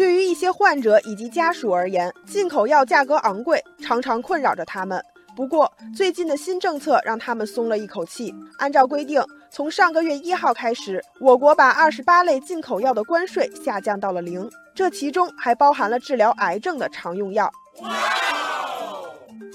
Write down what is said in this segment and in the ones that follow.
对于一些患者以及家属而言，进口药价格昂贵，常常困扰着他们。不过，最近的新政策让他们松了一口气。按照规定，从上个月一号开始，我国把二十八类进口药的关税下降到了零，这其中还包含了治疗癌症的常用药。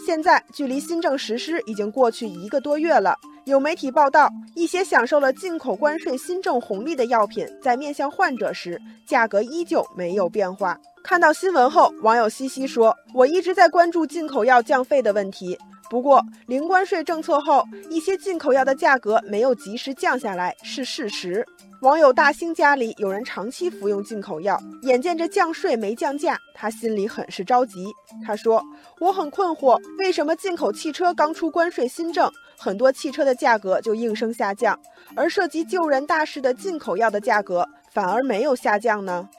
现在距离新政实施已经过去一个多月了。有媒体报道，一些享受了进口关税新政红利的药品，在面向患者时，价格依旧没有变化。看到新闻后，网友西西说：“我一直在关注进口药降费的问题，不过零关税政策后，一些进口药的价格没有及时降下来是事实。”网友大兴家里有人长期服用进口药，眼见着降税没降价，他心里很是着急。他说：“我很困惑，为什么进口汽车刚出关税新政，很多汽车的价格就应声下降，而涉及救人大事的进口药的价格反而没有下降呢？”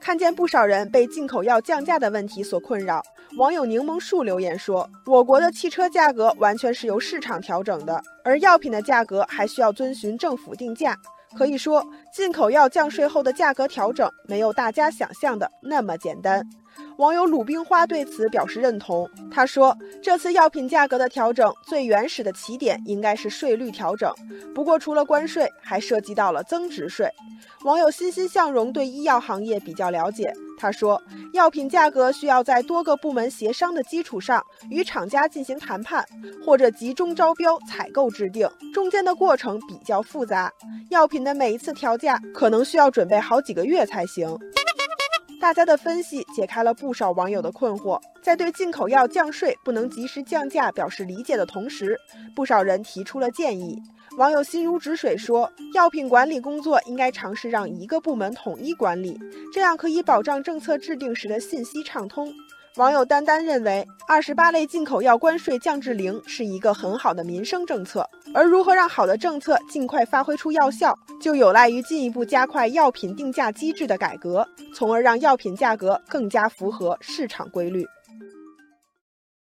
看见不少人被进口药降价的问题所困扰，网友柠檬树留言说：“我国的汽车价格完全是由市场调整的，而药品的价格还需要遵循政府定价。可以说，进口药降税后的价格调整没有大家想象的那么简单。”网友鲁冰花对此表示认同。他说：“这次药品价格的调整，最原始的起点应该是税率调整。不过，除了关税，还涉及到了增值税。”网友欣欣向荣对医药行业比较了解。他说：“药品价格需要在多个部门协商的基础上，与厂家进行谈判，或者集中招标采购制定，中间的过程比较复杂。药品的每一次调价，可能需要准备好几个月才行。”大家的分析解开了不少网友的困惑，在对进口药降税不能及时降价表示理解的同时，不少人提出了建议。网友心如止水说，药品管理工作应该尝试让一个部门统一管理，这样可以保障政策制定时的信息畅通。网友丹丹认为，二十八类进口药关税降至零是一个很好的民生政策，而如何让好的政策尽快发挥出药效，就有赖于进一步加快药品定价机制的改革，从而让药品价格更加符合市场规律。